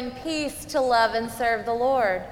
In peace to love and serve the Lord.